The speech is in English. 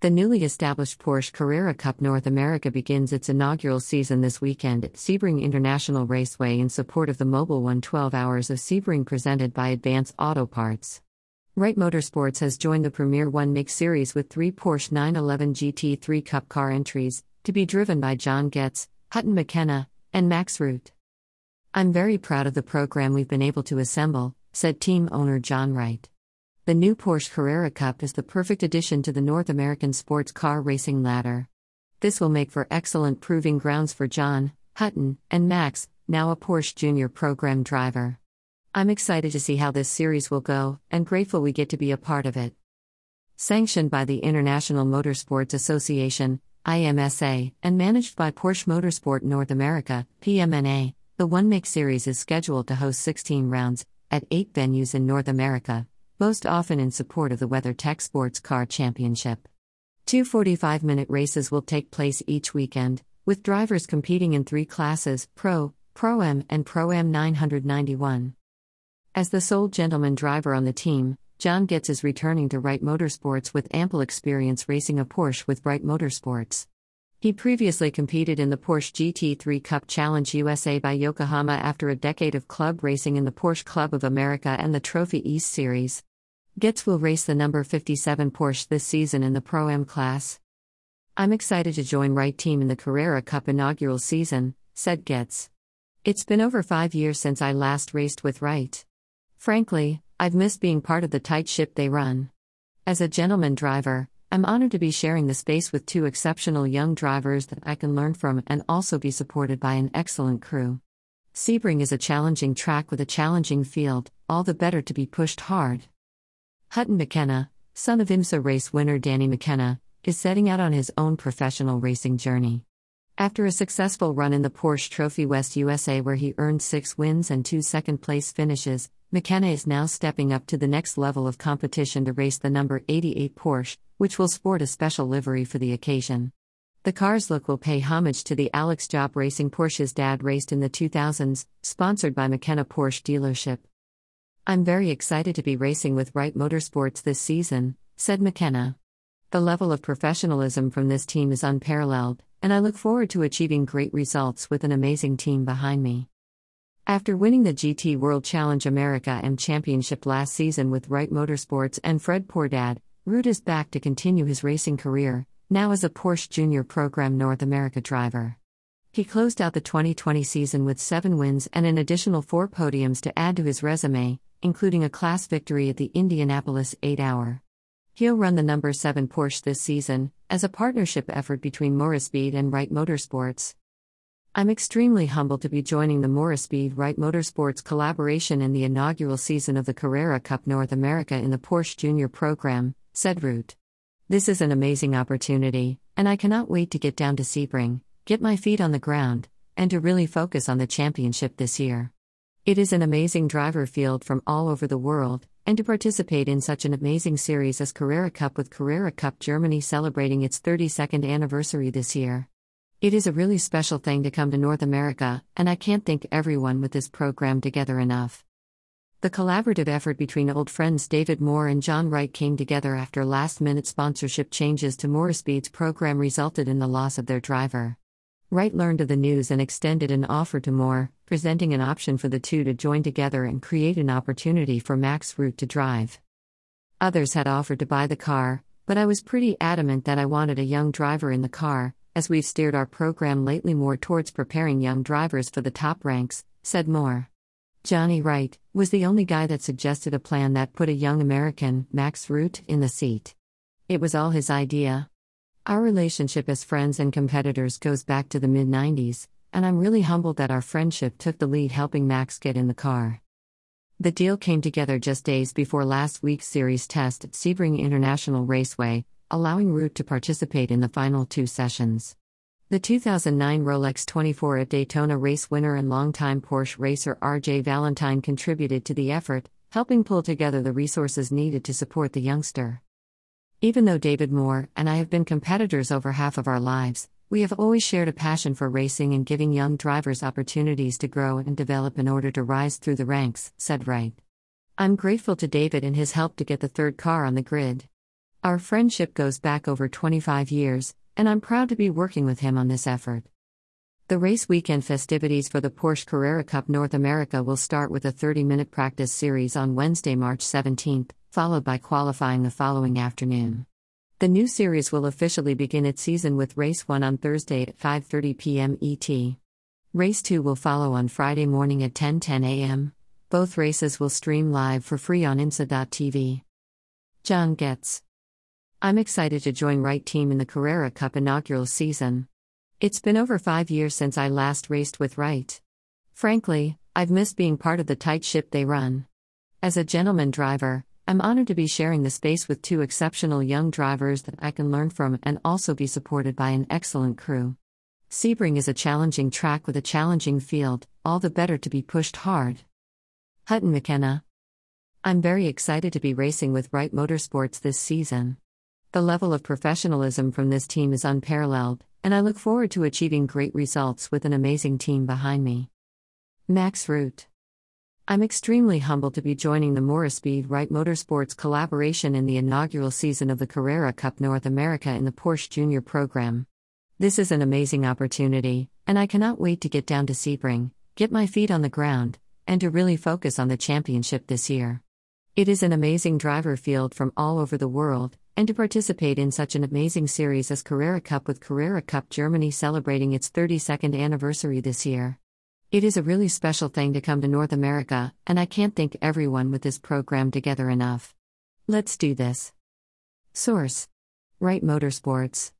The newly established Porsche Carrera Cup North America begins its inaugural season this weekend at Sebring International Raceway in support of the Mobil One 12 Hours of Sebring presented by Advance Auto Parts. Wright Motorsports has joined the Premier One Make Series with three Porsche 911 GT3 Cup car entries, to be driven by John Getz, Hutton McKenna, and Max Root. I'm very proud of the program we've been able to assemble, said team owner John Wright. The new Porsche Carrera Cup is the perfect addition to the North American sports car racing ladder. This will make for excellent proving grounds for John, Hutton, and Max, now a Porsche Junior program driver. I'm excited to see how this series will go, and grateful we get to be a part of it. Sanctioned by the International Motorsports Association, IMSA, and managed by Porsche Motorsport North America, PMNA, the One Make Series is scheduled to host 16 rounds, at eight venues in North America, most often in support of the WeatherTech Sports Car Championship. Two 45 minute races will take place each weekend, with drivers competing in three classes Pro, Pro-Am, and Pro-Am 991. As the sole gentleman driver on the team, John Getz is returning to Wright Motorsports with ample experience racing a Porsche with Wright Motorsports. He previously competed in the Porsche GT3 Cup Challenge USA by Yokohama after a decade of club racing in the Porsche Club of America and the Trophy East Series. Getz will race the number 57 Porsche this season in the Pro-Am class. I'm excited to join Wright team in the Carrera Cup inaugural season, said Getz. It's been over five years since I last raced with Wright. Frankly, I've missed being part of the tight ship they run. As a gentleman driver, I'm honored to be sharing the space with two exceptional young drivers that I can learn from and also be supported by an excellent crew. Sebring is a challenging track with a challenging field, all the better to be pushed hard. Hutton McKenna, son of IMSA race winner Danny McKenna, is setting out on his own professional racing journey. After a successful run in the Porsche Trophy West USA, where he earned six wins and two second place finishes, McKenna is now stepping up to the next level of competition to race the number 88 Porsche, which will sport a special livery for the occasion. The car's look will pay homage to the Alex Job Racing Porsche's dad raced in the 2000s, sponsored by McKenna Porsche dealership. I'm very excited to be racing with Wright Motorsports this season, said McKenna. The level of professionalism from this team is unparalleled, and I look forward to achieving great results with an amazing team behind me. After winning the GT World Challenge America M Championship last season with Wright Motorsports and Fred Poordad, Root is back to continue his racing career, now as a Porsche Junior Program North America driver. He closed out the 2020 season with seven wins and an additional four podiums to add to his resume, including a class victory at the Indianapolis 8 Hour. He'll run the number 7 Porsche this season, as a partnership effort between Moorespeed and Wright Motorsports. I'm extremely humbled to be joining the Moorespeed Wright Motorsports collaboration in the inaugural season of the Carrera Cup North America in the Porsche Junior program, said Root. This is an amazing opportunity, and I cannot wait to get down to Sebring, get my feet on the ground, and to really focus on the championship this year. It is an amazing driver field from all over the world, and to participate in such an amazing series as Carrera Cup with Carrera Cup Germany celebrating its 32nd anniversary this year. It is a really special thing to come to North America, and I can't thank everyone with this program together enough. The collaborative effort between old friends David Moore and John Wright came together after last minute sponsorship changes to Moorespeed's program resulted in the loss of their driver. Wright learned of the news and extended an offer to Moore, presenting an option for the two to join together and create an opportunity for Max Root to drive. Others had offered to buy the car, but I was pretty adamant that I wanted a young driver in the car, as we've steered our program lately more towards preparing young drivers for the top ranks, said Moore. Johnny Wright was the only guy that suggested a plan that put a young American, Max Root, in the seat. It was all his idea. Our relationship as friends and competitors goes back to the mid 90s, and I'm really humbled that our friendship took the lead helping Max get in the car. The deal came together just days before last week's series test at Sebring International Raceway, allowing Root to participate in the final two sessions. The 2009 Rolex 24 at Daytona race winner and longtime Porsche racer RJ Valentine contributed to the effort, helping pull together the resources needed to support the youngster. Even though David Moore and I have been competitors over half of our lives, we have always shared a passion for racing and giving young drivers opportunities to grow and develop in order to rise through the ranks, said Wright. I'm grateful to David and his help to get the third car on the grid. Our friendship goes back over 25 years, and I'm proud to be working with him on this effort. The race weekend festivities for the Porsche Carrera Cup North America will start with a 30 minute practice series on Wednesday, March 17th, followed by qualifying the following afternoon. The new series will officially begin its season with race 1 on Thursday at 5:30 p.m. ET. Race 2 will follow on Friday morning at 10:10 a.m. Both races will stream live for free on IMSA.tv. John Getz I'm excited to join Wright Team in the Carrera Cup inaugural season. It's been over five years since I last raced with Wright. Frankly, I've missed being part of the tight ship they run. As a gentleman driver, I'm honored to be sharing the space with two exceptional young drivers that I can learn from and also be supported by an excellent crew. Sebring is a challenging track with a challenging field, all the better to be pushed hard. Hutton McKenna. I'm very excited to be racing with Wright Motorsports this season. The level of professionalism from this team is unparalleled, and I look forward to achieving great results with an amazing team behind me. Max Root. I'm extremely humbled to be joining the Moorespeed Motorsports collaboration in the inaugural season of the Carrera Cup North America in the Porsche Junior program. This is an amazing opportunity, and I cannot wait to get down to Sebring, get my feet on the ground, and to really focus on the championship this year. It is an amazing driver field from all over the world, and to participate in such an amazing series as Carrera Cup with Carrera Cup Germany celebrating its 32nd anniversary this year. It is a really special thing to come to North America, and I can't thank everyone with this program together enough. Let's do this. Source Wright Motorsports